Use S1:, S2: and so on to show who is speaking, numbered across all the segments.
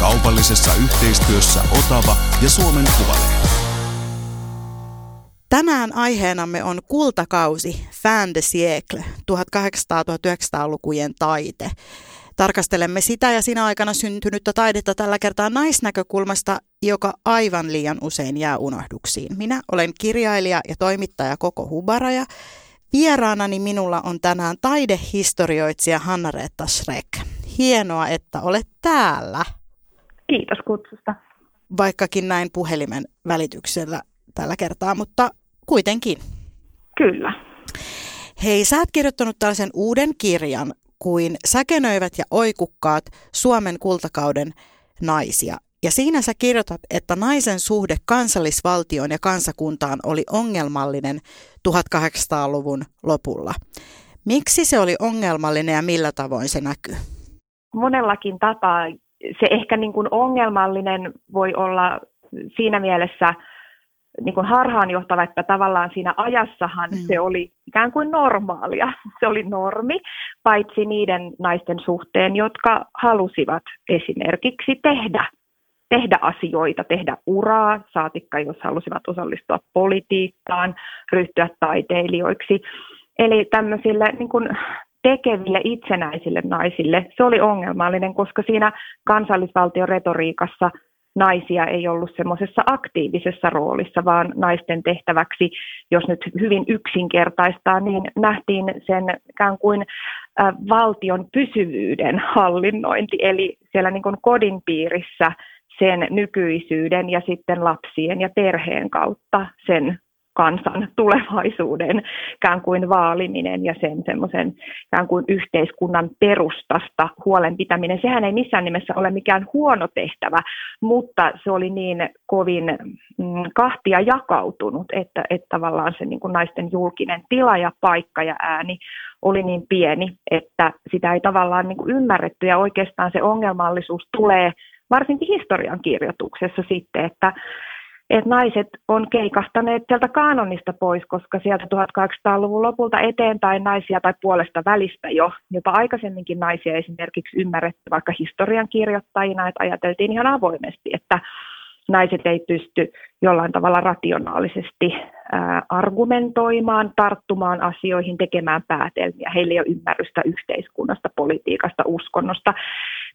S1: Kaupallisessa yhteistyössä Otava ja Suomen Kuvalehti.
S2: Tänään aiheenamme on kultakausi, fin de siècle, 1800-1900-lukujen taite. Tarkastelemme sitä ja siinä aikana syntynyttä taidetta tällä kertaa naisnäkökulmasta, joka aivan liian usein jää unohduksiin. Minä olen kirjailija ja toimittaja Koko Hubaraja. Vieraanani minulla on tänään taidehistorioitsija Hanna-Reetta Schreck. Hienoa, että olet täällä.
S3: Kiitos kutsusta.
S2: Vaikkakin näin puhelimen välityksellä tällä kertaa, mutta kuitenkin.
S3: Kyllä.
S2: Hei, sä oot kirjoittanut tällaisen uuden kirjan kuin Säkenöivät ja oikukkaat Suomen kultakauden naisia. Ja siinä sä kirjoitat, että naisen suhde kansallisvaltioon ja kansakuntaan oli ongelmallinen 1800-luvun lopulla. Miksi se oli ongelmallinen ja millä tavoin se näkyy?
S3: Monellakin tapaa se ehkä niin kuin ongelmallinen voi olla siinä mielessä niin kuin harhaanjohtava, että tavallaan siinä ajassahan mm. se oli ikään kuin normaalia. Se oli normi, paitsi niiden naisten suhteen, jotka halusivat esimerkiksi tehdä tehdä asioita, tehdä uraa, saatikka jos halusivat osallistua politiikkaan, ryhtyä taiteilijoiksi. Eli tämmöisille niin kuin tekeville itsenäisille naisille. Se oli ongelmallinen, koska siinä kansallisvaltion retoriikassa naisia ei ollut semmoisessa aktiivisessa roolissa, vaan naisten tehtäväksi, jos nyt hyvin yksinkertaistaa, niin nähtiin sen ikään kuin valtion pysyvyyden hallinnointi, eli siellä niin kuin kodin piirissä sen nykyisyyden ja sitten lapsien ja perheen kautta sen kansan tulevaisuuden ikään kuin vaaliminen ja sen semmoisen ikään kuin yhteiskunnan perustasta huolenpitäminen. Sehän ei missään nimessä ole mikään huono tehtävä, mutta se oli niin kovin mm, kahtia jakautunut, että, että tavallaan se niin kuin naisten julkinen tila ja paikka ja ääni oli niin pieni, että sitä ei tavallaan niin kuin ymmärretty ja oikeastaan se ongelmallisuus tulee varsinkin historian kirjoituksessa sitten, että että naiset on keikahtaneet sieltä kanonista pois, koska sieltä 1800-luvun lopulta eteenpäin naisia tai puolesta välistä jo, jopa aikaisemminkin naisia esimerkiksi ymmärretty vaikka historian kirjoittajina, että ajateltiin ihan avoimesti, että naiset ei pysty jollain tavalla rationaalisesti argumentoimaan, tarttumaan asioihin, tekemään päätelmiä. Heillä ei ole ymmärrystä yhteiskunnasta, politiikasta, uskonnosta,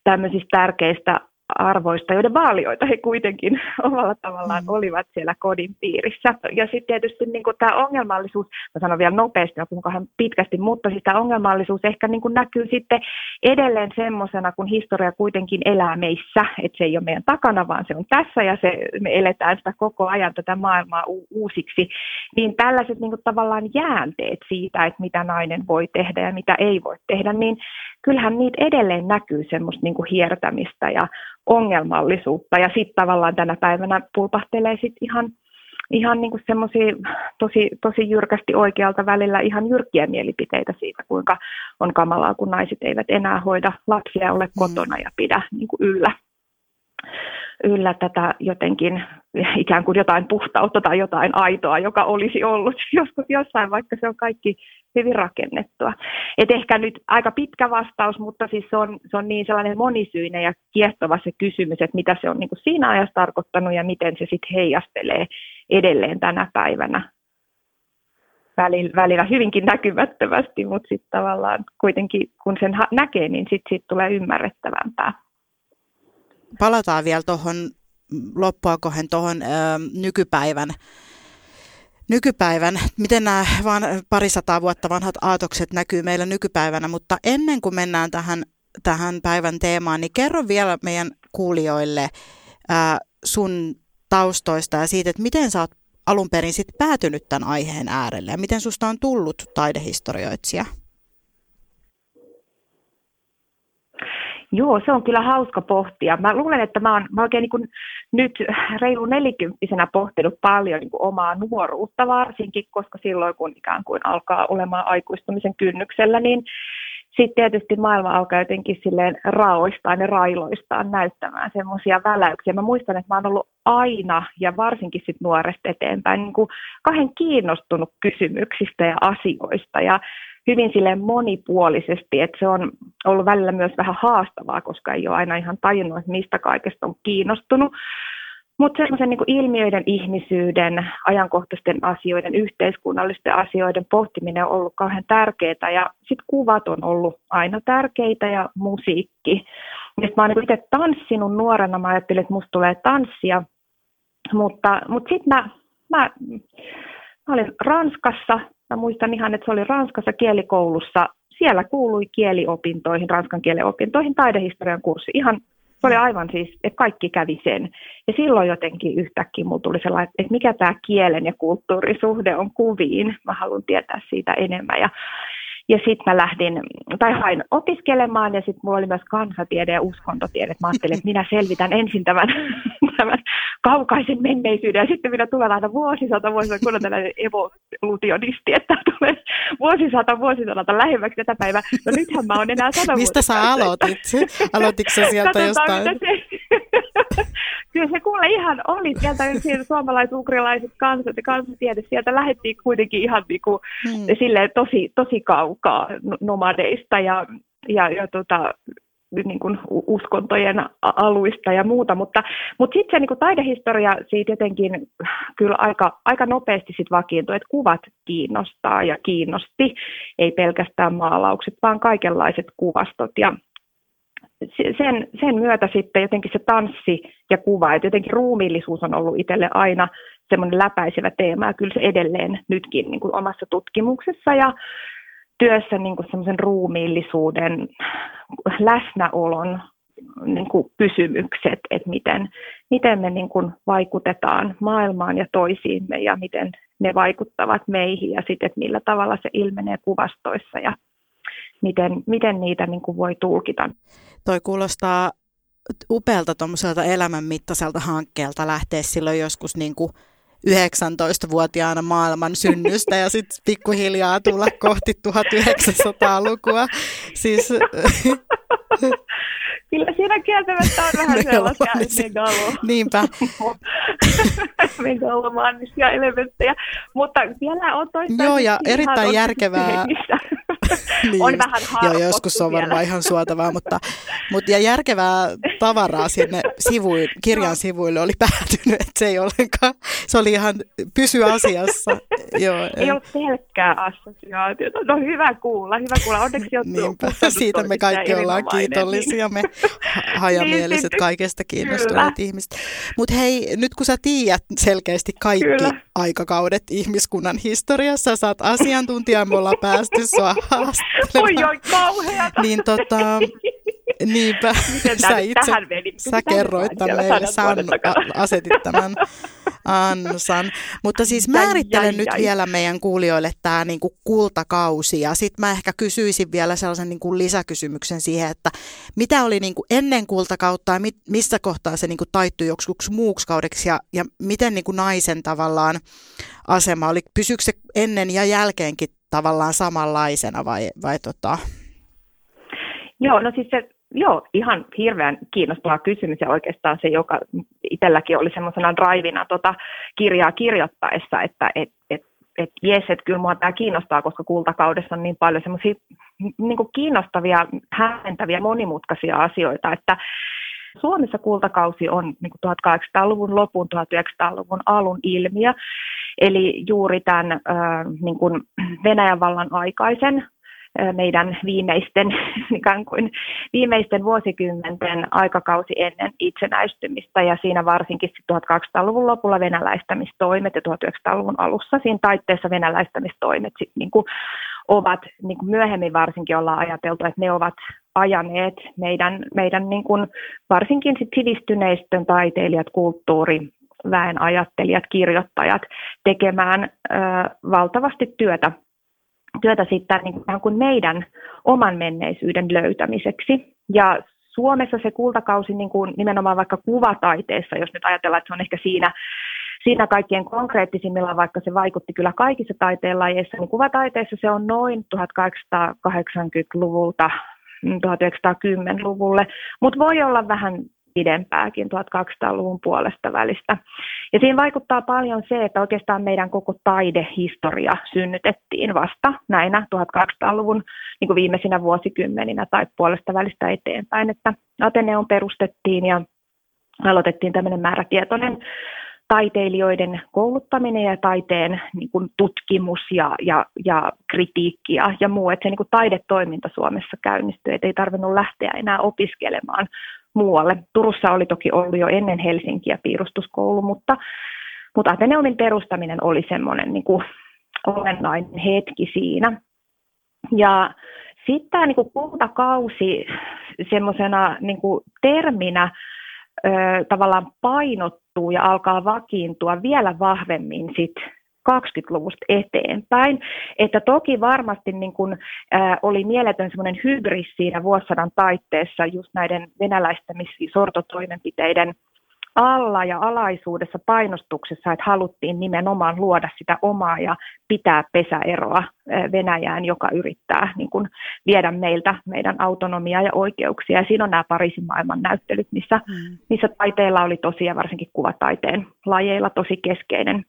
S3: tämmöisistä tärkeistä arvoista, joiden vaalioita he kuitenkin omalla tavallaan mm. olivat siellä kodin piirissä. Ja sitten tietysti niin kuin tämä ongelmallisuus, mä sanon vielä nopeasti, mä puhun pitkästi, mutta siis tämä ongelmallisuus ehkä niin kuin näkyy sitten edelleen semmoisena, kun historia kuitenkin elää meissä, että se ei ole meidän takana, vaan se on tässä ja se, me eletään sitä koko ajan tätä maailmaa u- uusiksi, niin tällaiset niin kuin tavallaan jäänteet siitä, että mitä nainen voi tehdä ja mitä ei voi tehdä, niin kyllähän niitä edelleen näkyy semmoista niin kuin hiertämistä ja ongelmallisuutta. Ja sitten tavallaan tänä päivänä pulpahtelee sit ihan, ihan niin semmoisia tosi, tosi jyrkästi oikealta välillä ihan jyrkkiä mielipiteitä siitä, kuinka on kamalaa, kun naiset eivät enää hoida lapsia ole mm. kotona ja pidä niin kuin yllä yllä tätä jotenkin ikään kuin jotain puhtautta tai jotain aitoa, joka olisi ollut joskus jossain, vaikka se on kaikki hyvin rakennettua. Et ehkä nyt aika pitkä vastaus, mutta siis se on, se on niin sellainen monisyinen ja kiehtova se kysymys, että mitä se on niin kuin siinä ajassa tarkoittanut ja miten se sitten heijastelee edelleen tänä päivänä välillä, hyvinkin näkymättömästi, mutta sitten tavallaan kuitenkin kun sen näkee, niin sitten siitä tulee ymmärrettävämpää
S2: palataan vielä tuohon loppua kohden tuohon nykypäivän nykypäivän, miten nämä vaan parisataa vuotta vanhat aatokset näkyy meillä nykypäivänä, mutta ennen kuin mennään tähän, tähän päivän teemaan, niin kerro vielä meidän kuulijoille ää, sun taustoista ja siitä, että miten sä oot alun perin sit päätynyt tämän aiheen äärelle ja miten susta on tullut taidehistorioitsija?
S3: Joo, se on kyllä hauska pohtia. Mä luulen, että mä oon, mä oikein niin nyt reilu nelikymppisenä pohtinut paljon niin omaa nuoruutta varsinkin, koska silloin kun ikään kuin alkaa olemaan aikuistumisen kynnyksellä, niin sitten tietysti maailma alkaa jotenkin silleen raoistaan ja railoistaan näyttämään semmoisia väläyksiä. Mä muistan, että mä oon ollut aina ja varsinkin sit nuoresta eteenpäin niin kuin kahden kiinnostunut kysymyksistä ja asioista ja hyvin silleen monipuolisesti, että se on ollut välillä myös vähän haastavaa, koska ei ole aina ihan tajunnut, että mistä kaikesta on kiinnostunut. Mutta semmoisen niin ilmiöiden, ihmisyyden, ajankohtaisten asioiden, yhteiskunnallisten asioiden pohtiminen on ollut kauhean tärkeää ja sitten kuvat on ollut aina tärkeitä ja musiikki. Ja mä oon niin itse tanssinut nuorena, mä ajattelin, että musta tulee tanssia, mutta, mutta sitten mä, mä, mä olin Ranskassa, mä muistan ihan, että se oli Ranskassa kielikoulussa, siellä kuului kieliopintoihin, ranskan kielen opintoihin taidehistorian kurssi, ihan se oli aivan siis, että kaikki kävi sen. Ja silloin jotenkin yhtäkkiä mulla tuli sellainen, että mikä tämä kielen ja kulttuurisuhde on kuviin. Mä haluan tietää siitä enemmän. Ja, ja sitten mä lähdin, tai hain opiskelemaan, ja sitten mulla oli myös kansatiede ja uskontotiede. Mä ajattelin, että minä selvitän ensin tämän, tämän kaukaisen menneisyyden, ja sitten minä tulen aina vuosisata vuosisata, kun on tällainen evolutionisti, että tulee vuosisata vuosisadalta lähemmäksi tätä päivää. No nythän mä oon enää sata
S2: Mistä sä aloitit? Aloititko sä sieltä jostain?
S3: Kyllä se kuule ihan oli. Sieltä suomalais-ukrilaiset kansat ja kansatiede, sieltä lähdettiin kuitenkin ihan niin kuin, hmm. silleen tosi, tosi kaukaa nomadeista ja, ja, ja tota, niin kuin uskontojen aluista ja muuta, mutta, mutta sitten se niin kuin taidehistoria siitä jotenkin kyllä aika, aika nopeasti sit vakiintui, että kuvat kiinnostaa ja kiinnosti, ei pelkästään maalaukset, vaan kaikenlaiset kuvastot ja sen, sen myötä sitten jotenkin se tanssi ja kuva, että jotenkin ruumiillisuus on ollut itselle aina semmoinen läpäisevä teema. Ja kyllä se edelleen nytkin niin kuin omassa tutkimuksessa ja työssä niin kuin semmoisen ruumiillisuuden läsnäolon niin kuin kysymykset, että miten, miten me niin kuin vaikutetaan maailmaan ja toisiimme ja miten ne vaikuttavat meihin ja sitten, että millä tavalla se ilmenee kuvastoissa ja miten, miten niitä niin kuin voi tulkita.
S2: Toi kuulostaa upealta tuommoiselta elämänmittaiselta hankkeelta lähteä silloin joskus niin kuin 19-vuotiaana maailman synnystä ja sitten pikkuhiljaa tulla kohti 1900-lukua. Siis...
S3: Kyllä siinä kieltämättä on vähän sellaisia megalo.
S2: Niinpä.
S3: megalomaanisia elementtejä, mutta vielä on toista.
S2: Joo, ja erittäin järkevää.
S3: niin. On vähän
S2: Joo, joskus on varmaan ihan suotavaa, mutta, mutta ja järkevää tavaraa sinne sivuille, kirjan sivuille oli päätynyt, että se ei ollenkaan, se oli ihan pysy asiassa.
S3: Joo, ei ole pelkkää assosiaatiota. No hyvä kuulla, hyvä kuulla. Onneksi
S2: Niinpä, siitä me kaikki ollaan kiitollisia, me hajamieliset niin, kaikesta kiinnostuneet ihmiset. Mutta hei, nyt kun sä tiedät selkeästi kaikki Kyllä. aikakaudet ihmiskunnan historiassa, sä oot asiantuntija, me ollaan päästy sua
S3: haastattelemaan. Oi, kauheata.
S2: Niin tota, Niinpä, sä itse, sä kerroit meille, sä asetit tämän ansan. Mutta siis määrittelen ai, nyt ai. vielä meidän kuulijoille tämä niinku kultakausi ja sitten mä ehkä kysyisin vielä sellaisen niinku lisäkysymyksen siihen, että mitä oli niinku ennen kultakautta ja mit, missä kohtaa se niinku taittui joksikuksi muuksi kaudeksi ja, ja miten niinku naisen tavallaan asema oli, pysyykö se ennen ja jälkeenkin tavallaan samanlaisena vai, vai tota...
S3: Joo, no siis se Joo, ihan hirveän kiinnostava kysymys ja oikeastaan se, joka itselläkin oli semmoisena draivina tota kirjaa kirjoittaessa, että et, et, et jes, että kyllä mua tämä kiinnostaa, koska kultakaudessa on niin paljon semmoisia niin kiinnostavia, hämmentäviä, monimutkaisia asioita, että Suomessa kultakausi on niin 1800-luvun lopun, 1900-luvun alun ilmiö, eli juuri tämän niin kuin Venäjän vallan aikaisen meidän viimeisten, ikään kuin viimeisten vuosikymmenten aikakausi ennen itsenäistymistä. Ja siinä varsinkin 1200-luvun lopulla venäläistämistoimet ja 1900-luvun alussa. Siinä taitteessa venäläistämistoimet sit niin kuin ovat niin kuin myöhemmin varsinkin ollaan ajateltu, että ne ovat ajaneet meidän, meidän niin kuin varsinkin sit sivistyneistön taiteilijat, kulttuuri, ajattelijat, kirjoittajat tekemään ö, valtavasti työtä työtä sitten niin kuin meidän oman menneisyyden löytämiseksi. Ja Suomessa se kultakausi niin kuin nimenomaan vaikka kuvataiteessa, jos nyt ajatellaan, että se on ehkä siinä, siinä kaikkien konkreettisimmilla, vaikka se vaikutti kyllä kaikissa taiteenlajeissa, niin kuvataiteessa se on noin 1880-luvulta 1910-luvulle, mutta voi olla vähän pidempääkin 1200-luvun puolesta välistä. Ja siinä vaikuttaa paljon se, että oikeastaan meidän koko taidehistoria synnytettiin vasta näinä 1200-luvun niin kuin viimeisinä vuosikymmeninä tai puolesta välistä eteenpäin, että Ateneon perustettiin ja aloitettiin tämmöinen määrätietoinen taiteilijoiden kouluttaminen ja taiteen niin kuin tutkimus ja, ja, ja kritiikki ja, ja muu, että se niin kuin taidetoiminta Suomessa käynnistyi, että ei tarvinnut lähteä enää opiskelemaan muualle. Turussa oli toki ollut jo ennen Helsinkiä piirustuskoulu, mutta, mutta Ateneumin perustaminen oli semmoinen niin kuin olennainen hetki siinä. Ja sitten tämä niin kuin kultakausi semmoisena niin kuin terminä tavallaan painottuu ja alkaa vakiintua vielä vahvemmin sit 20-luvusta eteenpäin. Että toki varmasti niin kun, ää, oli mieletön semmoinen hybris siinä vuosisadan taitteessa just näiden venäläistämis- sortotoimenpiteiden alla ja alaisuudessa painostuksessa, että haluttiin nimenomaan luoda sitä omaa ja pitää pesäeroa Venäjään, joka yrittää niin kuin, viedä meiltä meidän autonomiaa ja oikeuksia. Ja siinä on nämä Pariisin maailman näyttelyt, missä, mm. missä taiteella oli tosi ja varsinkin kuvataiteen lajeilla tosi keskeinen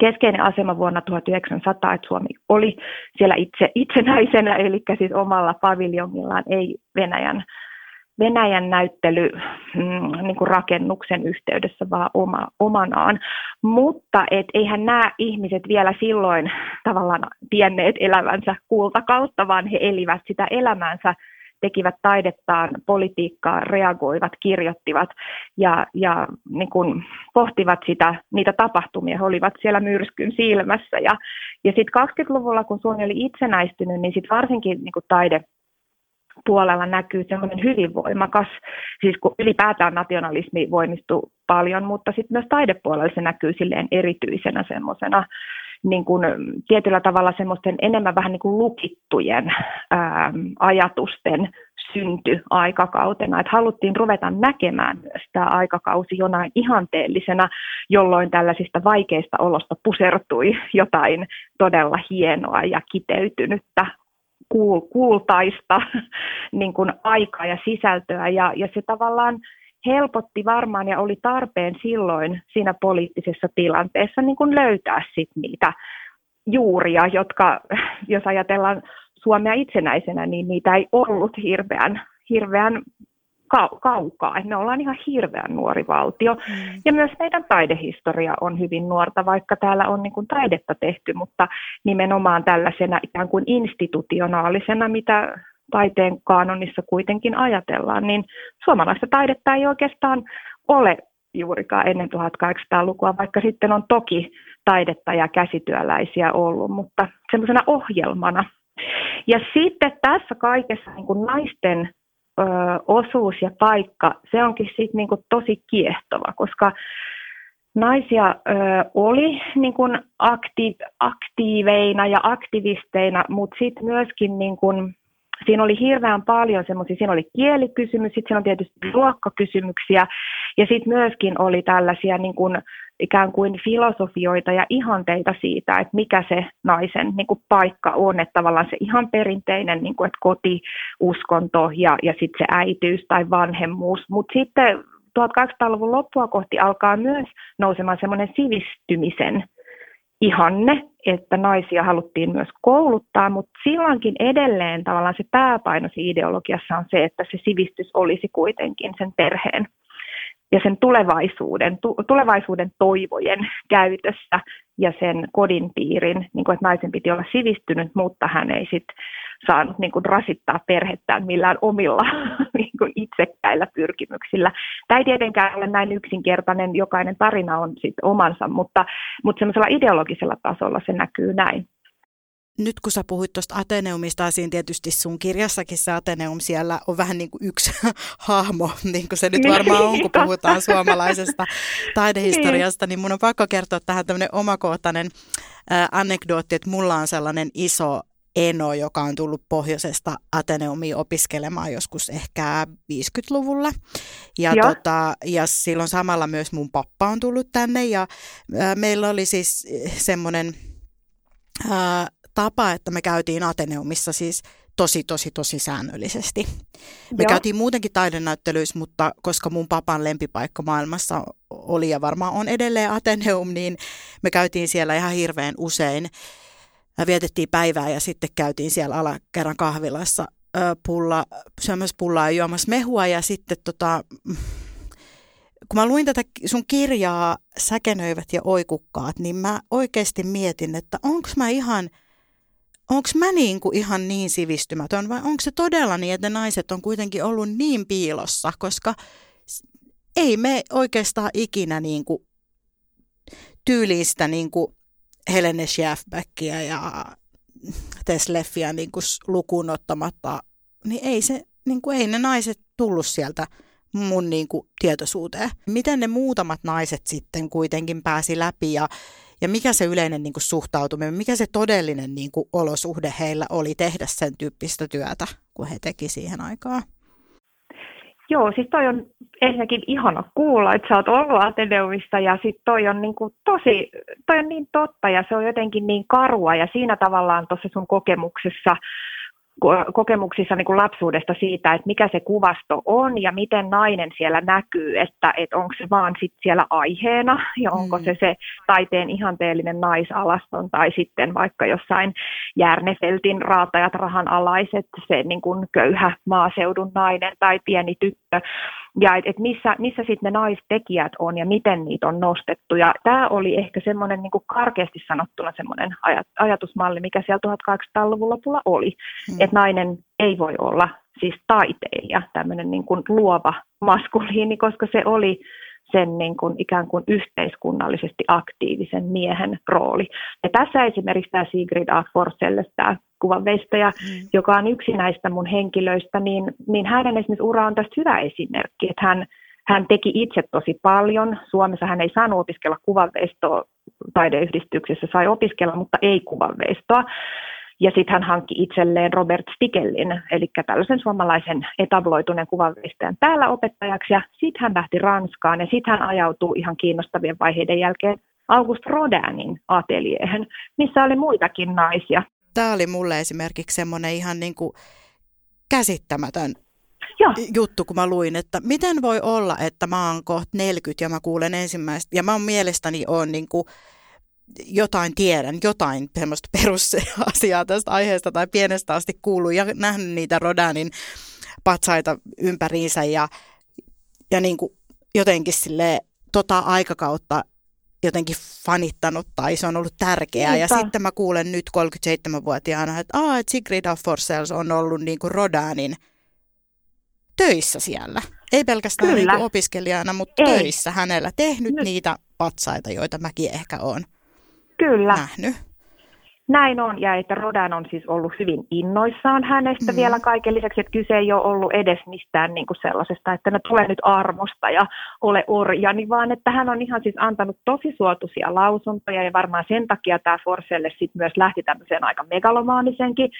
S3: keskeinen asema vuonna 1900, että Suomi oli siellä itse, itsenäisenä, eli siis omalla paviljongillaan, ei Venäjän, Venäjän näyttely mm, niin kuin rakennuksen yhteydessä, vaan oma, omanaan. Mutta et eihän nämä ihmiset vielä silloin tavallaan tienneet elävänsä kultakautta, vaan he elivät sitä elämäänsä tekivät taidettaan, politiikkaa, reagoivat, kirjoittivat ja, ja niin kuin pohtivat sitä, niitä tapahtumia. He olivat siellä myrskyn silmässä. Ja, ja sitten 20-luvulla, kun Suomi oli itsenäistynyt, niin sitten varsinkin niin kuin taide puolella näkyy semmoinen hyvin voimakas, siis kun ylipäätään nationalismi voimistuu paljon, mutta sitten myös taidepuolella se näkyy silleen erityisenä semmoisena niin kuin tietyllä tavalla semmoisten enemmän vähän niin kuin lukittujen ää, ajatusten synty aikakautena, että haluttiin ruveta näkemään myös tämä aikakausi jonain ihanteellisena, jolloin tällaisista vaikeista olosta pusertui jotain todella hienoa ja kiteytynyttä kuultaista niin kuin aikaa ja sisältöä. Ja, ja se tavallaan helpotti varmaan ja oli tarpeen silloin siinä poliittisessa tilanteessa niin kuin löytää sit niitä juuria, jotka, jos ajatellaan Suomea itsenäisenä, niin niitä ei ollut hirveän, hirveän kaukaa. Me ollaan ihan hirveän nuori valtio. Mm. Ja myös meidän taidehistoria on hyvin nuorta, vaikka täällä on niin kuin taidetta tehty, mutta nimenomaan tällaisena ikään kuin institutionaalisena, mitä taiteen kaanonissa kuitenkin ajatellaan, niin suomalaista taidetta ei oikeastaan ole juurikaan ennen 1800-lukua, vaikka sitten on toki taidetta ja käsityöläisiä ollut, mutta semmoisena ohjelmana. Ja sitten tässä kaikessa niin kuin naisten ö, osuus ja paikka, se onkin sitten niin kuin tosi kiehtova, koska naisia ö, oli niin aktiiv, aktiiveina ja aktivisteina, mutta sitten myöskin niin kuin siinä oli hirveän paljon semmoisia, siinä oli kielikysymys, sitten siinä on tietysti luokkakysymyksiä ja sitten myöskin oli tällaisia niin kuin, ikään kuin filosofioita ja ihanteita siitä, että mikä se naisen niin kuin paikka on, että tavallaan se ihan perinteinen niin kuin, että koti, uskonto ja, ja sitten se äityys tai vanhemmuus, mutta sitten 1800-luvun loppua kohti alkaa myös nousemaan semmoinen sivistymisen ihanne, että naisia haluttiin myös kouluttaa, mutta silloinkin edelleen tavallaan se pääpaino ideologiassa on se, että se sivistys olisi kuitenkin sen perheen ja sen tulevaisuuden, tulevaisuuden toivojen käytössä ja sen kodin piirin, niin kuin, että naisen piti olla sivistynyt, mutta hän ei sit saanut niin kuin, rasittaa perhettään millään omilla niin kuin, itsekkäillä pyrkimyksillä. Tämä ei tietenkään ole näin yksinkertainen, jokainen tarina on sit omansa, mutta, mutta semmoisella ideologisella tasolla se näkyy näin
S2: nyt kun sä puhuit tuosta Ateneumista, siinä tietysti sun kirjassakin se Ateneum siellä on vähän niin kuin yksi hahmo, niin kuin se nyt varmaan on, kun puhutaan suomalaisesta taidehistoriasta, niin mun on pakko kertoa tähän tämmöinen omakohtainen anekdootti, että mulla on sellainen iso eno, joka on tullut pohjoisesta Ateneumiin opiskelemaan joskus ehkä 50-luvulla. Ja, tota, ja silloin samalla myös mun pappa on tullut tänne ja ää, meillä oli siis semmoinen ää, tapa, että me käytiin Ateneumissa siis tosi, tosi, tosi säännöllisesti. Me Joo. käytiin muutenkin taidenäyttelyissä, mutta koska mun papan lempipaikka maailmassa oli ja varmaan on edelleen Ateneum, niin me käytiin siellä ihan hirveän usein. Vietettiin päivää ja sitten käytiin siellä alakerran kahvilassa. Pulla, syömässä pullaa ja juomassa mehua ja sitten tota, kun mä luin tätä sun kirjaa Säkenöivät ja oikukkaat, niin mä oikeasti mietin, että onko mä ihan – onko mä niin kuin ihan niin sivistymätön vai onko se todella niin, että naiset on kuitenkin ollut niin piilossa, koska ei me oikeastaan ikinä niin kuin tyylistä niin kuin Helene Schäfbäckia ja Tesleffiä niin kuin lukuun ottamatta, niin ei, se, niin kuin, ei ne naiset tullut sieltä mun niin kuin, tietoisuuteen. Miten ne muutamat naiset sitten kuitenkin pääsi läpi ja ja mikä se yleinen niin kuin, suhtautuminen, mikä se todellinen niin kuin, olosuhde heillä oli tehdä sen tyyppistä työtä, kun he teki siihen aikaan?
S3: Joo, siis toi on ensinnäkin ihana kuulla, että sä oot ollut Ateneumista ja sit toi on niin kuin tosi, toi on niin totta ja se on jotenkin niin karua ja siinä tavallaan tuossa sun kokemuksessa kokemuksissa niin kuin lapsuudesta siitä, että mikä se kuvasto on ja miten nainen siellä näkyy, että, että onko se vaan sit siellä aiheena ja onko mm. se se taiteen ihanteellinen naisalaston tai sitten vaikka jossain Järnefeltin raatajat rahan alaiset, se niin kuin köyhä maaseudun nainen tai pieni tyttö ja että et missä, missä sitten ne naistekijät on ja miten niitä on nostettu. Ja tämä oli ehkä semmoinen niin karkeasti sanottuna semmoinen ajat, ajatusmalli, mikä siellä 1800-luvun lopulla oli, hmm. että nainen ei voi olla siis taiteilija, tämmöinen niin kuin luova maskuliini, koska se oli sen niin kuin ikään kuin yhteiskunnallisesti aktiivisen miehen rooli. Ja tässä esimerkiksi tämä Sigrid A. Forselles, tämä kuvanveistäjä, mm. joka on yksi näistä mun henkilöistä, niin, niin hänen esimerkiksi ura on tästä hyvä esimerkki, että hän, hän teki itse tosi paljon. Suomessa hän ei saanut opiskella kuvanveistoa taideyhdistyksessä, sai opiskella, mutta ei kuvanveistoa. Ja sitten hän hankki itselleen Robert Stikellin, eli tällaisen suomalaisen etabloituneen kuvanveistäjän täällä opettajaksi. Ja sitten hän lähti Ranskaan ja sitten hän ajautui ihan kiinnostavien vaiheiden jälkeen August Rodinin ateliehen, missä oli muitakin naisia.
S2: Tämä oli mulle esimerkiksi semmoinen ihan niin kuin käsittämätön Joo. juttu, kun mä luin, että miten voi olla, että mä oon kohta 40 ja mä kuulen ensimmäistä, ja mä mielestäni on niin kuin jotain tiedän, jotain semmoista perusasiaa tästä aiheesta tai pienestä asti kuullut ja nähnyt niitä Rodanin patsaita ympäriinsä ja, ja niin kuin jotenkin sille tota aikakautta jotenkin fanittanut tai se on ollut tärkeää. Niinpä. Ja sitten mä kuulen nyt 37-vuotiaana, että, Aa, että Sigrid of Forsels on ollut niin kuin Rodanin töissä siellä. Ei pelkästään niin kuin opiskelijana, mutta Ei. töissä hänellä tehnyt nyt. niitä patsaita, joita mäkin ehkä olen
S3: Kyllä.
S2: nähnyt.
S3: Näin on, ja että Rodan on siis ollut hyvin innoissaan hänestä mm. vielä kaiken lisäksi, että kyse ei ole ollut edes mistään niin kuin sellaisesta, että ne tulee nyt armosta ja ole orjani, vaan että hän on ihan siis antanut tosi suotuisia lausuntoja, ja varmaan sen takia tämä Forselle sitten myös lähti tämmöiseen aika megalomaanisenkin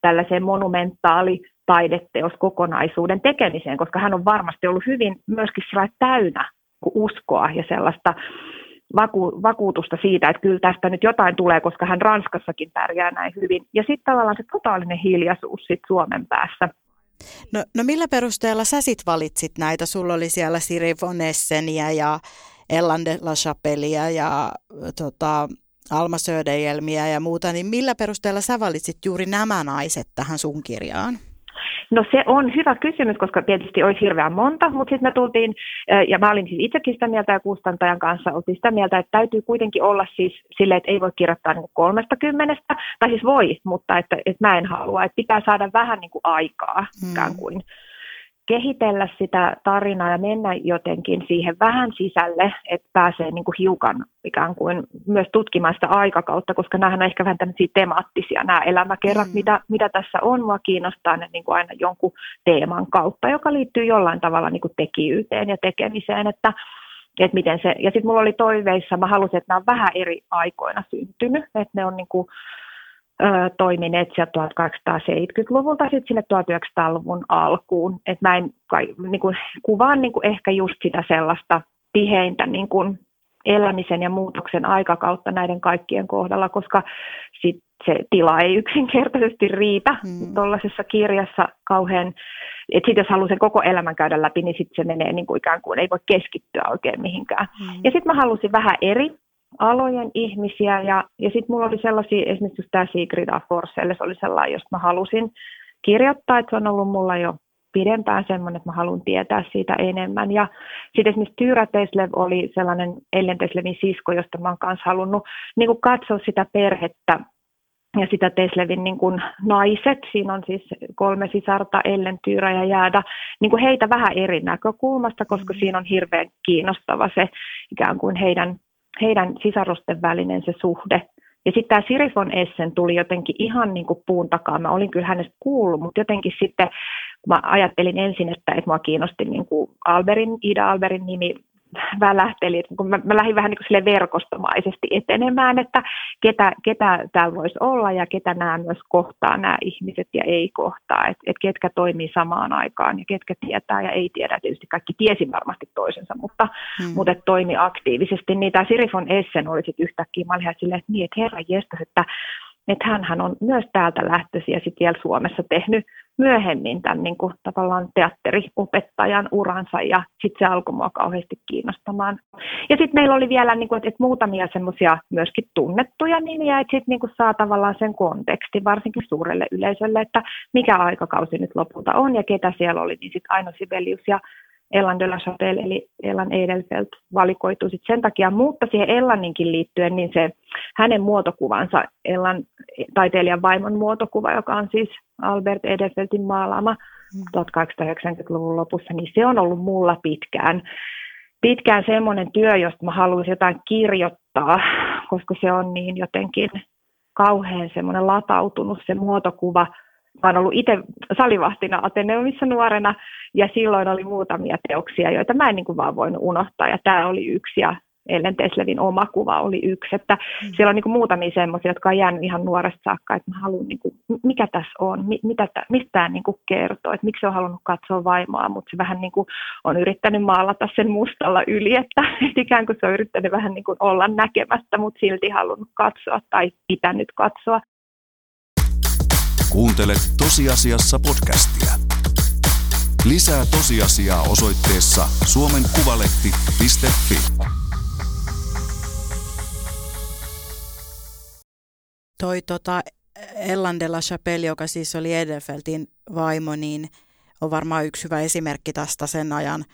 S3: tällaiseen monumentaali taideteos kokonaisuuden tekemiseen, koska hän on varmasti ollut hyvin myöskin täynnä uskoa ja sellaista vaku, vakuutusta siitä, että kyllä tästä nyt jotain tulee, koska hän Ranskassakin pärjää näin hyvin. Ja sitten tavallaan se totaalinen hiljaisuus sit Suomen päässä.
S2: No, no millä perusteella sä sit valitsit näitä? Sulla oli siellä Siri von Esseniä ja Ellan de la Chapellia ja tota, Alma Söderjelmiä ja muuta, niin millä perusteella sä valitsit juuri nämä naiset tähän sun kirjaan?
S3: No se on hyvä kysymys, koska tietysti olisi hirveän monta, mutta sitten me tultiin, ja mä olin siis itsekin sitä mieltä ja kustantajan kanssa oltiin sitä mieltä, että täytyy kuitenkin olla siis silleen, että ei voi kirjoittaa niin kolmesta kymmenestä, tai siis voi, mutta että, että mä en halua, että pitää saada vähän niin kuin aikaa hmm. ikään kuin kehitellä sitä tarinaa ja mennä jotenkin siihen vähän sisälle, että pääsee niin kuin hiukan ikään kuin myös tutkimaan sitä aikakautta, koska nämä on ehkä vähän tämmöisiä temaattisia nämä elämäkerrat, mm. mitä, mitä tässä on. Mua kiinnostaa ne niin kuin aina jonkun teeman kautta, joka liittyy jollain tavalla niin kuin tekijyyteen ja tekemiseen, että että miten se, ja sitten mulla oli toiveissa, mä halusin, että nämä on vähän eri aikoina syntynyt, että ne on niin kuin toimineet sieltä 1870-luvulta sitten sinne 1900-luvun alkuun. Et mä en niin kuin, kuvaan niin kuin ehkä just sitä sellaista tiheintä niin kuin elämisen ja muutoksen aikakautta näiden kaikkien kohdalla, koska sit se tila ei yksinkertaisesti riitä mm. tuollaisessa kirjassa kauhean, että sitten jos haluaa sen koko elämän käydä läpi, niin sitten se menee niin kuin ikään kuin ei voi keskittyä oikein mihinkään. Mm. Ja sitten mä halusin vähän eri alojen ihmisiä. Ja, ja sitten mulla oli sellaisia, esimerkiksi tämä Sigrid Forselle, se oli sellainen, josta mä halusin kirjoittaa, että se on ollut mulla jo pidempään semmoinen, että mä haluan tietää siitä enemmän. Ja sitten esimerkiksi Tyra Teslev oli sellainen Ellen Teslevin sisko, josta mä oon kanssa halunnut niin kuin katsoa sitä perhettä ja sitä Teslevin niin kuin naiset, siinä on siis kolme sisarta, Ellen, Tyra ja Jäädä, niin kuin heitä vähän eri näkökulmasta, koska siinä on hirveän kiinnostava se ikään kuin heidän, heidän sisarusten välinen se suhde. Ja sitten tämä Sirifon Essen tuli jotenkin ihan niin kuin puun takaa. Mä olin kyllä hänestä kuullut, mutta jotenkin sitten mä ajattelin ensin, että, että mua kiinnosti niin kuin Alberin, Ida Alberin nimi välähteli, että kun mä, mä lähdin vähän niin kuin verkostomaisesti etenemään, että ketä, ketä täällä voisi olla ja ketä nämä myös kohtaa, nämä ihmiset ja ei kohtaa, että et ketkä toimii samaan aikaan ja ketkä tietää ja ei tiedä. Tietysti kaikki tiesi varmasti toisensa, mutta, hmm. mutta toimi aktiivisesti. Niin tämä Sirifon Essen oli sitten yhtäkkiä, mä olin silleen, että niin, että herra jestas, että että hän on myös täältä lähtöisin ja sitten vielä Suomessa tehnyt myöhemmin tämän niin kuin, tavallaan teatteriopettajan uransa ja sitten se alkoi mua kauheasti kiinnostamaan. Ja sitten meillä oli vielä niin kuin, että, että muutamia semmoisia myöskin tunnettuja nimiä, että sitten niin saa tavallaan sen konteksti varsinkin suurelle yleisölle, että mikä aikakausi nyt lopulta on ja ketä siellä oli, niin sitten Aino Sibelius ja Ellan de la Chapelle, eli Ellan Edelfelt valikoituu sit sen takia, mutta siihen Ellaninkin liittyen, niin se hänen muotokuvansa, Ellan taiteilijan vaimon muotokuva, joka on siis Albert Edelfeltin maalaama 1890-luvun mm. lopussa, niin se on ollut mulla pitkään, pitkään semmoinen työ, josta mä haluaisin jotain kirjoittaa, koska se on niin jotenkin kauhean semmoinen latautunut se muotokuva – Mä olen ollut itse salivahtina Ateneumissa nuorena ja silloin oli muutamia teoksia, joita mä en niin kuin vaan voinut unohtaa. Ja tämä oli yksi ja Ellen Teslevin oma kuva oli yksi, että mm. siellä on niin kuin muutamia semmoisia, jotka on jäänyt ihan nuoresta saakka, että mä haluan, niin kuin, mikä tässä on, mitä, mistä tämä niin kuin kertoo, että miksi on halunnut katsoa vaimoa, mutta se vähän niin kuin on yrittänyt maalata sen mustalla yli, että, että ikään kuin se on yrittänyt vähän niin kuin olla näkemättä, mutta silti halunnut katsoa tai pitänyt katsoa.
S1: Kuuntelet tosiasiassa podcastia. Lisää tosiasiaa osoitteessa suomenkuvalehti.fi.
S2: Toi tota, Ellan de la Chapelle, joka siis oli Edelfeltin vaimo, niin on varmaan yksi hyvä esimerkki tästä sen ajan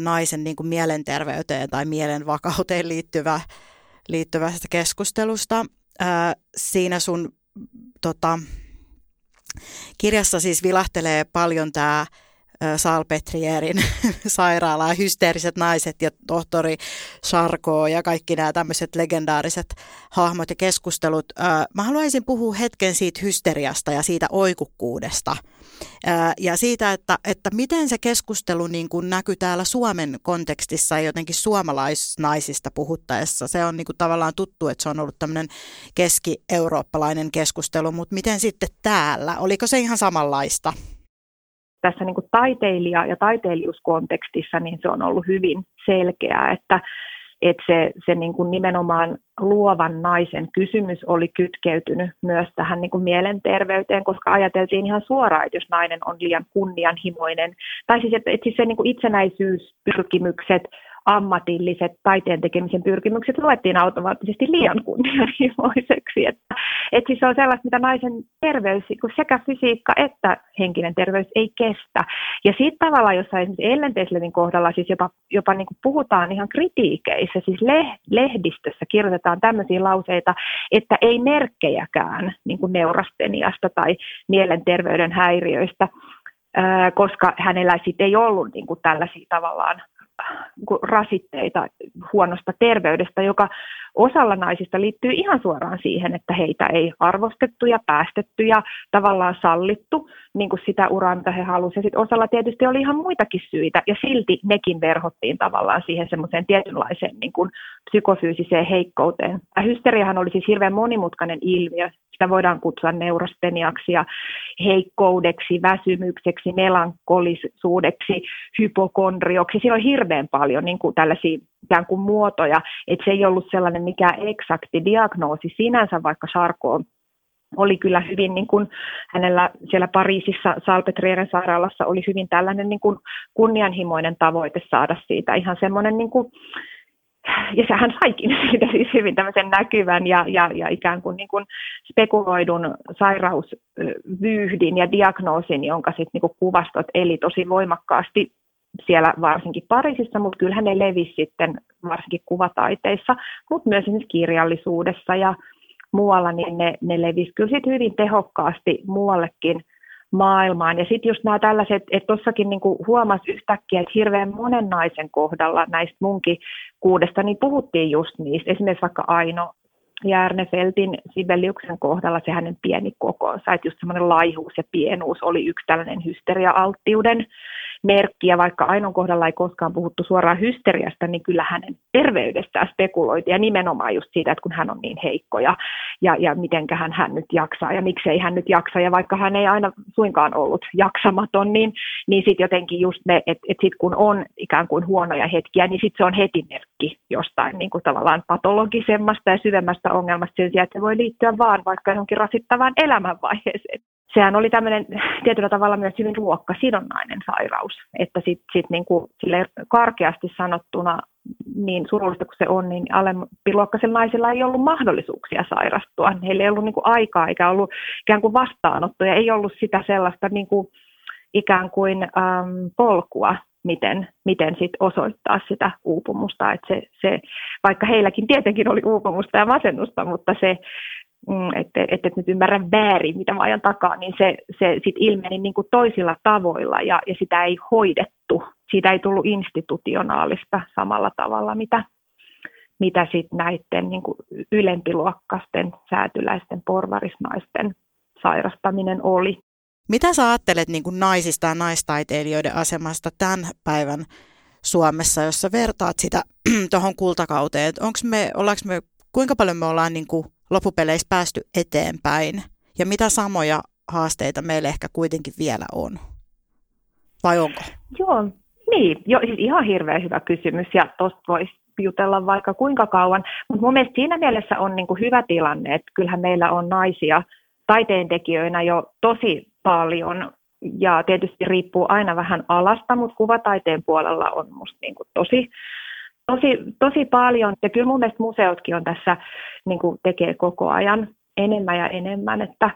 S2: naisen niin kuin mielenterveyteen tai mielenvakauteen liittyvä, liittyvästä keskustelusta. siinä sun tota, Kirjassa siis vilahtelee paljon tämä Salpetrierin sairaala, hysteeriset naiset ja tohtori Sarko ja kaikki nämä tämmöiset legendaariset hahmot ja keskustelut. Mä haluaisin puhua hetken siitä hysteriasta ja siitä oikukkuudesta ja siitä, että, että miten se keskustelu niin kuin näkyy täällä Suomen kontekstissa ja jotenkin suomalaisnaisista puhuttaessa. Se on niin kuin tavallaan tuttu, että se on ollut tämmöinen keski-eurooppalainen keskustelu, mutta miten sitten täällä? Oliko se ihan samanlaista?
S3: tässä niin kuin taiteilija- ja taiteilijuuskontekstissa niin se on ollut hyvin selkeää, että, että se, se niin kuin nimenomaan luovan naisen kysymys oli kytkeytynyt myös tähän niin kuin mielenterveyteen, koska ajateltiin ihan suoraan, että jos nainen on liian kunnianhimoinen, tai siis että, että siis se niin kuin itsenäisyyspyrkimykset, ammatilliset taiteen tekemisen pyrkimykset luettiin automaattisesti liian kunnianhimoiseksi. Että, että siis se on sellaista, mitä naisen terveys, sekä fysiikka että henkinen terveys ei kestä. Ja siitä tavallaan jossain esimerkiksi Ellen Teslevin kohdalla siis jopa, jopa niin kuin puhutaan ihan kritiikeissä, siis lehdistössä kirjoitetaan tämmöisiä lauseita, että ei merkkejäkään niin kuin neurasteniasta tai mielenterveyden häiriöistä, koska hänellä sitten ei ollut niin kuin tällaisia tavallaan rasitteita huonosta terveydestä, joka osalla naisista liittyy ihan suoraan siihen, että heitä ei arvostettu ja päästetty ja tavallaan sallittu niin kuin sitä uraa, mitä he halusivat. Sitten osalla tietysti oli ihan muitakin syitä ja silti nekin verhottiin tavallaan siihen semmoiseen tietynlaiseen niin kuin psykofyysiseen heikkouteen. Tämä hysteriahan oli siis hirveän monimutkainen ilmiö. Sitä voidaan kutsua neurosteniaksi ja heikkoudeksi, väsymykseksi, melankolisuudeksi, hypokondrioksi. Siinä on hirveän paljon niin kuin tällaisia ikään kuin muotoja, että se ei ollut sellainen mikä eksakti diagnoosi sinänsä, vaikka Sarko oli kyllä hyvin, niin kuin hänellä siellä Pariisissa Salpetrieren sairaalassa oli hyvin tällainen niin kuin kunnianhimoinen tavoite saada siitä ihan semmoinen niin kuin, ja sehän saikin siitä siis hyvin tämmöisen näkyvän ja, ja, ja ikään kuin, niin kuin spekuloidun sairausvyyhdin ja diagnoosin, jonka sitten niin kuvastot eli tosi voimakkaasti siellä varsinkin Pariisissa, mutta kyllähän ne levisi sitten varsinkin kuvataiteissa, mutta myös esimerkiksi kirjallisuudessa ja muualla, niin ne, ne levisi kyllä sit hyvin tehokkaasti muuallekin maailmaan. Ja sitten just nämä tällaiset, että tuossakin niinku huomasi yhtäkkiä, että hirveän monen naisen kohdalla näistä munkin kuudesta, niin puhuttiin just niistä. Esimerkiksi vaikka Aino Järnefeltin Sibeliuksen kohdalla se hänen pieni kokonsa, että just semmoinen laihuus ja pienuus oli yksi tällainen hysteria-alttiuden merkki, ja vaikka Ainon kohdalla ei koskaan puhuttu suoraan hysteriasta, niin kyllä hänen terveydestään spekuloitiin, ja nimenomaan just siitä, että kun hän on niin heikko, ja, ja, ja mitenköhän hän nyt jaksaa, ja miksei hän nyt jaksa, ja vaikka hän ei aina suinkaan ollut jaksamaton, niin, niin sitten jotenkin just ne, että et sitten kun on ikään kuin huonoja hetkiä, niin sitten se on heti merkki jostain niin kuin tavallaan patologisemmasta ja syvemmästä ongelmasta sen sijaan, että se voi liittyä vaan vaikka johonkin rasittavaan elämänvaiheeseen sehän oli tämmöinen tietyllä tavalla myös hyvin ruokkasidonnainen sairaus, että sitten sit niinku, karkeasti sanottuna niin surullista kuin se on, niin alempiluokkaisilla naisilla ei ollut mahdollisuuksia sairastua. Heillä ei ollut niinku aikaa eikä ollut ikään kuin vastaanottoja, ei ollut sitä sellaista niinku, ikään kuin äm, polkua, miten, miten sit osoittaa sitä uupumusta. Et se, se, vaikka heilläkin tietenkin oli uupumusta ja masennusta, mutta se mm, että et, et nyt ymmärrän väärin, mitä mä ajan takaa, niin se, se sitten ilmeni niin kuin toisilla tavoilla ja, ja sitä ei hoidettu. Siitä ei tullut institutionaalista samalla tavalla, mitä, mitä sitten näiden niin kuin ylempiluokkaisten säätyläisten porvarisnaisten sairastaminen oli.
S2: Mitä sä ajattelet niin kuin naisista ja naistaiteilijoiden asemasta tämän päivän Suomessa, jos sä vertaat sitä tuohon kultakauteen? Onks me, me, kuinka paljon me ollaan niin kuin loppupeleissä päästy eteenpäin? Ja mitä samoja haasteita meillä ehkä kuitenkin vielä on? Vai onko?
S3: Joo, niin, jo, siis ihan hirveän hyvä kysymys. Ja tuosta voisi jutella vaikka kuinka kauan, mutta mun mielestä siinä mielessä on niin kuin hyvä tilanne, että kyllähän meillä on naisia taiteentekijöinä jo tosi paljon. Ja tietysti riippuu aina vähän alasta, mutta kuvataiteen puolella on musta niin kuin tosi tosi, tosi paljon. Ja kyllä mun mielestä museotkin on tässä, niin kuin tekee koko ajan enemmän ja enemmän, että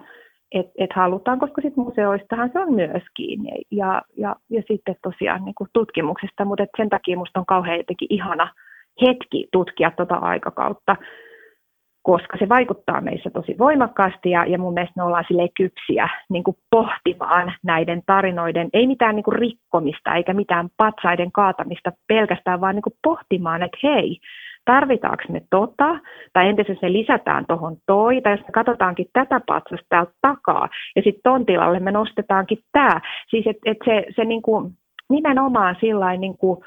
S3: et, et halutaan, koska sit museoistahan se on myös kiinni. Ja, ja, ja sitten tosiaan niin kuin tutkimuksesta, mutta sen takia musta on kauhean jotenkin ihana hetki tutkia tuota aikakautta koska se vaikuttaa meissä tosi voimakkaasti ja, ja mun mielestä me ollaan sille kypsiä niin kuin pohtimaan näiden tarinoiden, ei mitään niin kuin rikkomista eikä mitään patsaiden kaatamista pelkästään, vaan niin kuin pohtimaan, että hei, tarvitaanko me tota, tai entäs jos me lisätään tuohon toi, tai jos me katsotaankin tätä patsasta täältä takaa, ja sitten ton tilalle me nostetaankin tämä. Siis että et se, se niin kuin, nimenomaan sillä niin kuin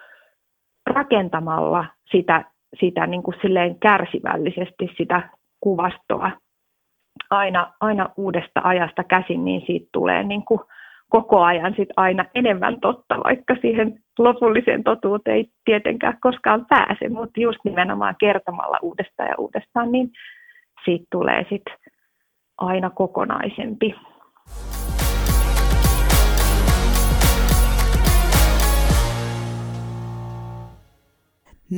S3: rakentamalla sitä sitä niin kuin silleen kärsivällisesti sitä kuvastoa aina, aina uudesta ajasta käsin, niin siitä tulee niin kuin koko ajan sit aina enemmän totta, vaikka siihen lopulliseen totuuteen ei tietenkään koskaan pääse, mutta just nimenomaan kertomalla uudestaan ja uudestaan, niin siitä tulee sitten aina kokonaisempi.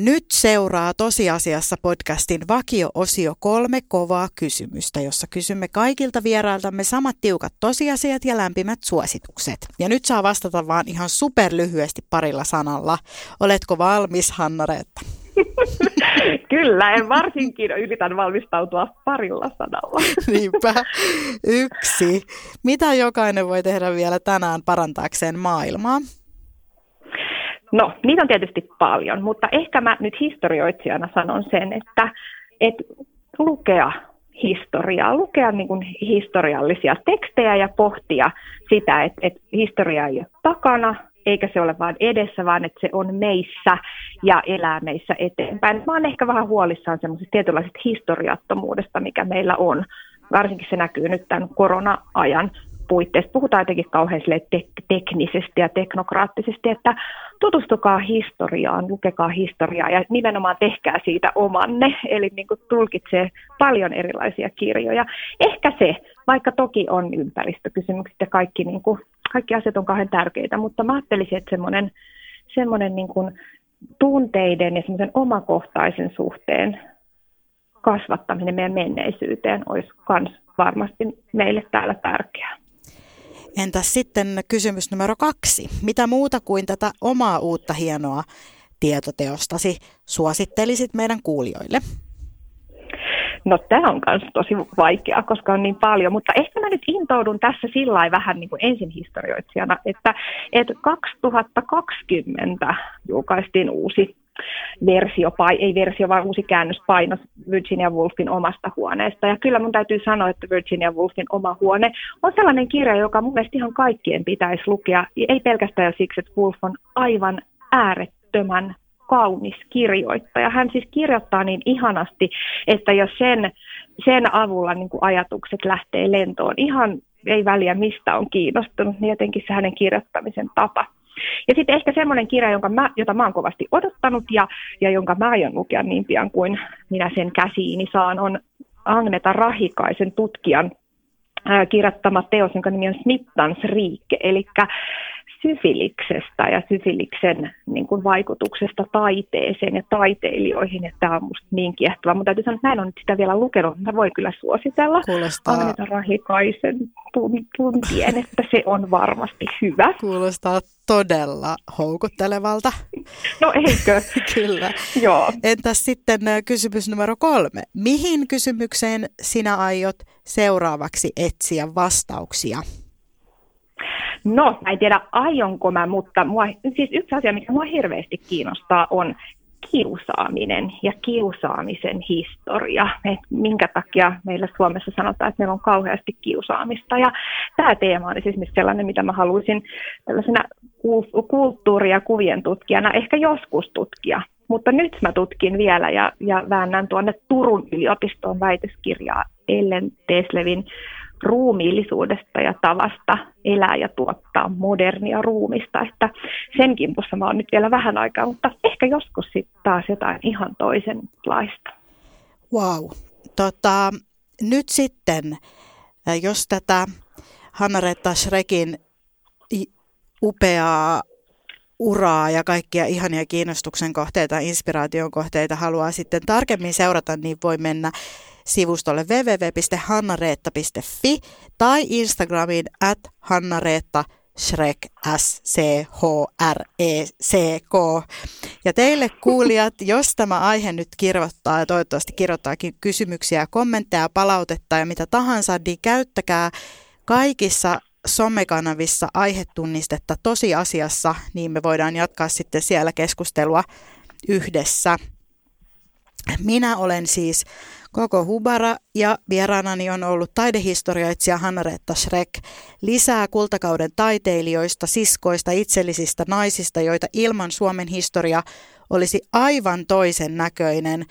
S2: Nyt seuraa tosiasiassa podcastin vakio-osio kolme kovaa kysymystä, jossa kysymme kaikilta vierailtamme samat tiukat tosiasiat ja lämpimät suositukset. Ja nyt saa vastata vaan ihan superlyhyesti parilla sanalla. Oletko valmis, hanna Reetta?
S3: Kyllä, en varsinkin yritän valmistautua parilla sanalla.
S2: Niinpä. Yksi. Mitä jokainen voi tehdä vielä tänään parantaakseen maailmaa?
S3: No, niitä on tietysti paljon, mutta ehkä mä nyt historioitsijana sanon sen, että, että lukea historiaa, lukea niin kuin historiallisia tekstejä ja pohtia sitä, että, että historia ei ole takana eikä se ole vain edessä, vaan että se on meissä ja elää meissä eteenpäin. Mä oon ehkä vähän huolissaan semmoisesta tietynlaisesta historiattomuudesta, mikä meillä on. Varsinkin se näkyy nyt tämän korona-ajan puitteissa. Puhutaan jotenkin kauhean tek- teknisesti ja teknokraattisesti, että tutustukaa historiaan, lukekaa historiaa ja nimenomaan tehkää siitä omanne, eli niin kuin tulkitsee paljon erilaisia kirjoja. Ehkä se, vaikka toki on ympäristökysymykset ja kaikki, niin kuin, kaikki asiat on kauhean tärkeitä, mutta mä ajattelisin, että semmoinen, semmoinen niin kuin tunteiden ja semmoisen omakohtaisen suhteen kasvattaminen meidän menneisyyteen olisi myös varmasti meille täällä tärkeää.
S2: Entäs sitten kysymys numero kaksi. Mitä muuta kuin tätä omaa uutta hienoa tietoteostasi suosittelisit meidän kuulijoille?
S3: No tämä on myös tosi vaikeaa, koska on niin paljon, mutta ehkä mä nyt intoudun tässä sillä vähän niin kuin ensin historioitsijana, että, että 2020 julkaistiin uusi versio, ei versio, vaan uusi käännöspainos Virginia Woolfin omasta huoneesta. Ja kyllä mun täytyy sanoa, että Virginia Woolfin oma huone on sellainen kirja, joka mun mielestä ihan kaikkien pitäisi lukea. Ei pelkästään siksi, että Woolf on aivan äärettömän kaunis kirjoittaja. Hän siis kirjoittaa niin ihanasti, että jos sen, sen avulla niin kuin ajatukset lähtee lentoon, ihan ei väliä mistä on kiinnostunut, niin jotenkin se hänen kirjoittamisen tapa ja sitten ehkä semmoinen kirja, jonka mä, jota mä oon kovasti odottanut ja, ja jonka mä aion lukea niin pian kuin minä sen käsiini saan, on Agneta Rahikaisen tutkijan kirjoittama teos, jonka nimi on Smittans riike, eli syfiliksestä ja syfiliksen niin kuin vaikutuksesta taiteeseen ja taiteilijoihin, että tämä on musta niin kiehtova. Mutta täytyy sanoa, että mä en ole nyt sitä vielä lukenut, mä voin kyllä suositella
S2: Kuulostaa...
S3: Agneta Rahikaisen tuntien, että se on varmasti hyvä.
S2: Kuulostaa todella houkuttelevalta.
S3: No eikö?
S2: kyllä.
S3: Joo.
S2: Entäs sitten kysymys numero kolme. Mihin kysymykseen sinä aiot seuraavaksi etsiä vastauksia?
S3: No, mä en tiedä aionko mä, mutta mua, siis yksi asia, mikä mua hirveästi kiinnostaa, on kiusaaminen ja kiusaamisen historia. Et minkä takia meillä Suomessa sanotaan, että meillä on kauheasti kiusaamista. Ja tämä teema on siis sellainen, mitä mä haluaisin tällaisena kulttuuri- ja kuvien tutkijana ehkä joskus tutkia. Mutta nyt mä tutkin vielä ja, ja väännän tuonne Turun yliopistoon väitöskirjaa Ellen Teslevin ruumiillisuudesta ja tavasta elää ja tuottaa modernia ruumista, että sen kimpussa mä oon nyt vielä vähän aikaa, mutta ehkä joskus sitten taas jotain ihan toisenlaista.
S2: Wow. Tota, nyt sitten, jos tätä Hanna-Retta Schrekin upeaa uraa ja kaikkia ihania kiinnostuksen kohteita, inspiraation kohteita haluaa sitten tarkemmin seurata, niin voi mennä sivustolle www.hannareetta.fi tai Instagramiin at hannareetta Shrek, S-C-H-R-E-C-K. Ja teille kuulijat, jos tämä aihe nyt kirjoittaa ja toivottavasti kirjoittaakin kysymyksiä, kommentteja, palautetta ja mitä tahansa, niin käyttäkää kaikissa somekanavissa aihetunnistetta tosiasiassa, niin me voidaan jatkaa sitten siellä keskustelua yhdessä. Minä olen siis Koko Hubara ja vieraanani on ollut taidehistorioitsija Hanna-Reetta Schreck. Lisää kultakauden taiteilijoista, siskoista, itsellisistä naisista, joita ilman Suomen historia olisi aivan toisen näköinen.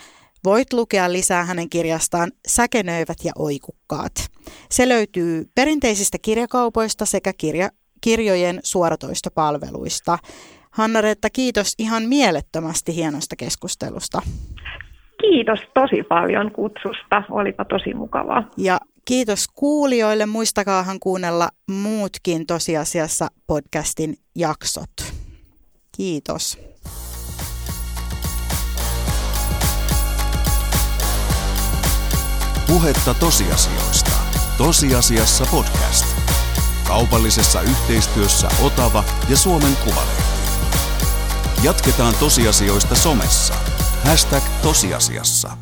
S2: Voit lukea lisää hänen kirjastaan Säkenöivät ja oikukkaat. Se löytyy perinteisistä kirjakaupoista sekä kirja, kirjojen suoratoistopalveluista. Hanna-Reetta, kiitos ihan mielettömästi hienosta keskustelusta.
S3: Kiitos tosi paljon kutsusta, olipa tosi mukavaa.
S2: Ja kiitos kuulijoille, muistakaahan kuunnella muutkin tosiasiassa podcastin jaksot. Kiitos.
S1: Puhetta tosiasioista. Tosiasiassa podcast. Kaupallisessa yhteistyössä Otava ja Suomen Kuvalehti. Jatketaan tosiasioista somessa. Hashtag tosiasiassa.